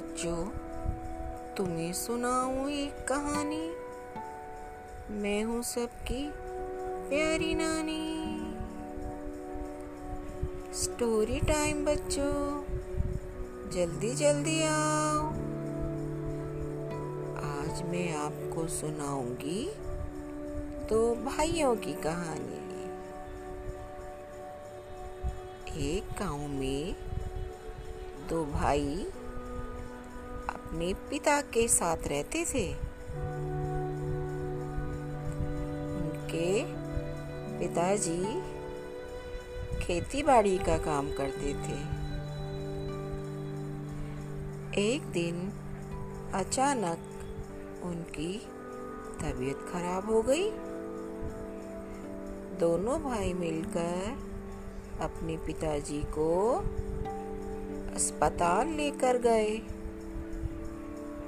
बच्चों, तुम्हें सुनाऊं एक कहानी। मैं हूँ सबकी प्यारी नानी। स्टोरी टाइम बच्चों, जल्दी जल्दी आओ। आज मैं आपको सुनाऊँगी दो भाइयों की कहानी। एक गाँव में दो भाई अपने पिता के साथ रहते थे। उनके पिताजी खेती बाड़ी का काम करते थे। एक दिन अचानक उनकी तबीयत खराब हो गई। दोनों भाई मिलकर अपने पिताजी को अस्पताल लेकर गए।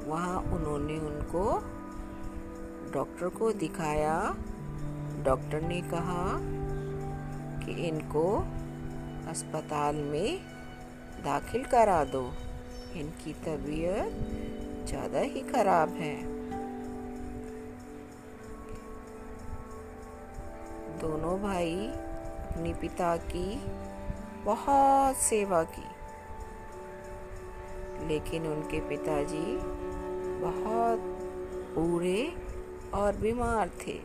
वहाँ उन्होंने उनको डॉक्टर को दिखाया। डॉक्टर ने कहा कि इनको अस्पताल में दाखिल करा दो। इनकी तबीयत ज़्यादा ही खराब है। दोनों भाई अपने पिता की बहुत सेवा की, लेकिन उनके पिताजी बहुत बूढ़े और बीमार थे।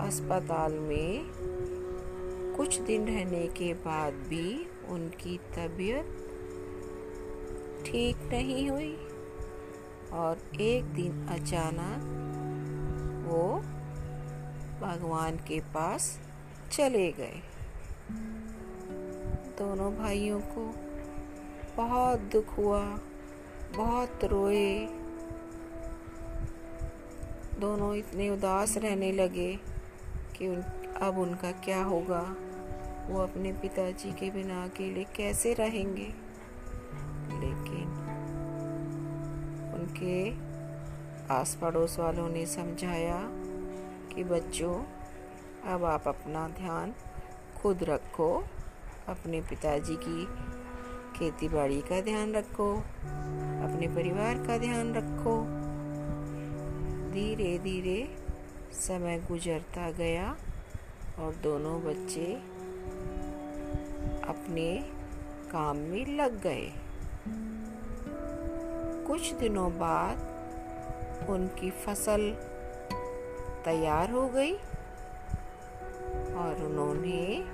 अस्पताल में कुछ दिन रहने के बाद भी उनकी तबीयत ठीक नहीं हुई और एक दिन अचानक वो भगवान के पास चले गए। दोनों भाइयों को बहुत दुख हुआ। बहुत रोए। दोनों इतने उदास रहने लगे कि उन, अब उनका क्या होगा? वो अपने पिताजी के बिना अकेले कैसे रहेंगे? लेकिन उनके आस पड़ोस वालों ने समझाया कि बच्चों, अब आप अपना ध्यान खुद रखो, अपने पिताजी की खेती बाड़ी का ध्यान रखो। अपने परिवार का ध्यान रखो। धीरे धीरे समय गुजरता गया और दोनों बच्चे अपने काम में लग गए। कुछ दिनों बाद उनकी फ़सल तैयार हो गई और उन्होंने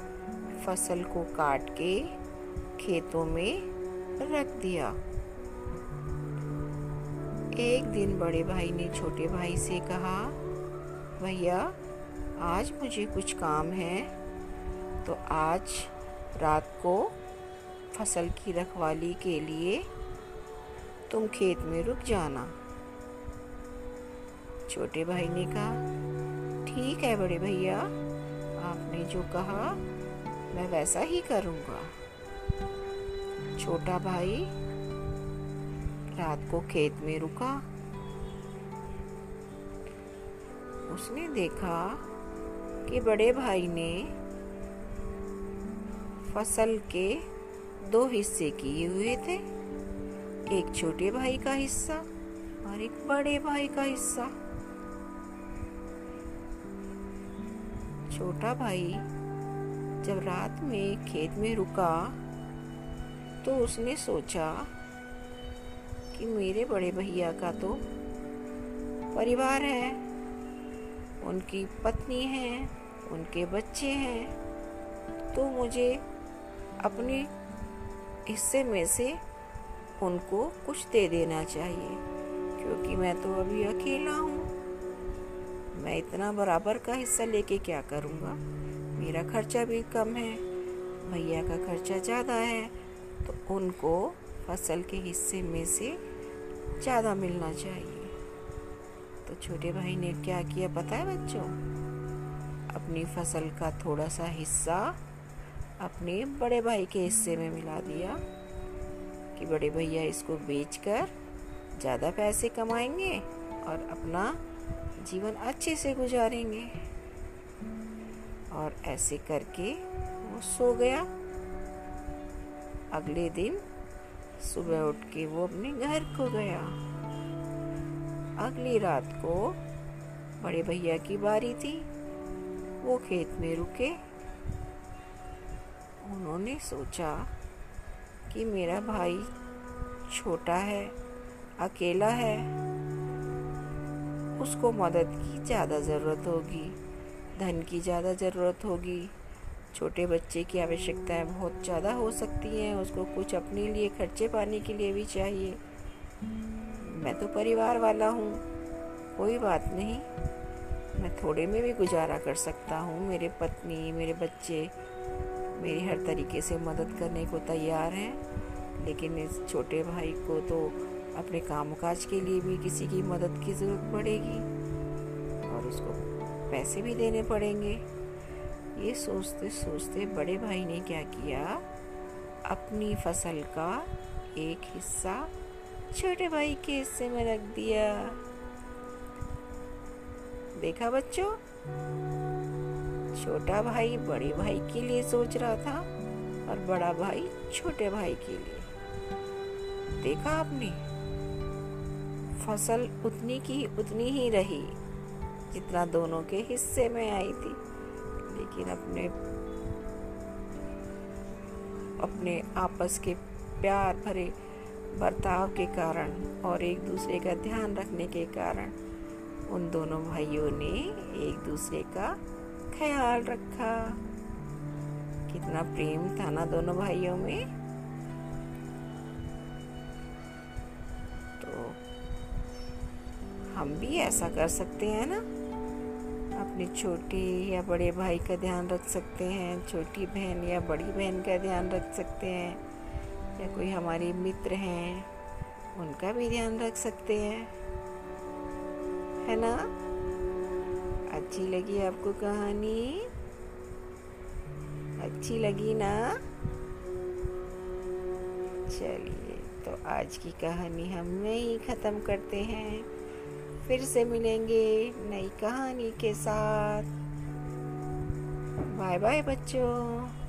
फ़सल को काट के खेतों में रख दिया। एक दिन बड़े भाई ने छोटे भाई से कहा, भैया, आज मुझे कुछ काम है तो आज रात को फ़सल की रखवाली के लिए तुम खेत में रुक जाना। छोटे भाई ने कहा, ठीक है बड़े भैया, आपने जो कहा, मैं वैसा ही करूँगा। छोटा भाई रात को खेत में रुका। उसने देखा कि बड़े भाई ने फ़सल के दो हिस्से किए हुए थे। एक छोटे भाई का हिस्सा और एक बड़े भाई का हिस्सा। छोटा भाई जब रात में खेत में रुका तो उसने सोचा कि मेरे बड़े भैया का तो परिवार है। उनकी पत्नी है, उनके बच्चे हैं। तो मुझे अपने हिस्से में से उनको कुछ दे देना चाहिए, क्योंकि मैं तो अभी अकेला हूँ। मैं इतना बराबर का हिस्सा लेके क्या करूँगा? मेरा खर्चा भी कम है, भैया का खर्चा ज़्यादा है तो उनको फ़सल के हिस्से में से ज़्यादा मिलना चाहिए। तो छोटे भाई ने क्या किया पता है बच्चों? अपनी फ़सल का थोड़ा सा हिस्सा अपने बड़े भाई के हिस्से में मिला दिया कि बड़े भैया इसको बेचकर ज़्यादा पैसे कमाएँगे और अपना जीवन अच्छे से गुजारेंगे। और ऐसे करके वो सो गया। अगले दिन सुबह उठ के वो अपने घर को गया। अगली रात को बड़े भैया की बारी थी। वो खेत में रुके। उन्होंने सोचा कि मेरा भाई छोटा है, अकेला है। उसको मदद की ज़्यादा ज़रूरत होगी, धन की ज़्यादा ज़रूरत होगी। छोटे बच्चे की आवश्यकताएँ बहुत ज़्यादा हो सकती हैं, उसको कुछ अपने लिए खर्चे पाने के लिए भी चाहिए। मैं तो परिवार वाला हूँ, कोई बात नहीं। मैं थोड़े में भी गुजारा कर सकता हूँ। मेरे पत्नी, मेरे बच्चे मेरी हर तरीके से मदद करने को तैयार हैं, लेकिन इस छोटे भाई को तो अपने कामकाज के लिए भी किसी की मदद की ज़रूरत पड़ेगी और उसको पैसे भी देने पड़ेंगे। ये सोचते सोचते बड़े भाई ने क्या किया? अपनी फ़सल का एक हिस्सा छोटे भाई के हिस्से में रख दिया। देखा बच्चों? छोटा भाई बड़े भाई के लिए सोच रहा था और बड़ा भाई छोटे भाई के लिए। देखा आपने? फ़सल उतनी की उतनी ही रही जितना दोनों के हिस्से में आई थी। लेकिन अपने अपने आपस के प्यार भरे बर्ताव के कारण और एक दूसरे का ध्यान रखने के कारण उन दोनों भाइयों ने एक दूसरे का ख्याल रखा। कितना प्रेम था ना दोनों भाइयों में। तो हम भी ऐसा कर सकते हैं ना? अपने छोटे या बड़े भाई का ध्यान रख सकते हैं, छोटी बहन या बड़ी बहन का ध्यान रख सकते हैं, या कोई हमारे मित्र हैं, उनका भी ध्यान रख सकते हैं। है ना? अच्छी लगी आपको कहानी? अच्छी लगी ना? चलिए तो आज की कहानी हम यही ख़त्म करते हैं। फिर से मिलेंगे नई कहानी के साथ। बाय बाय बच्चों।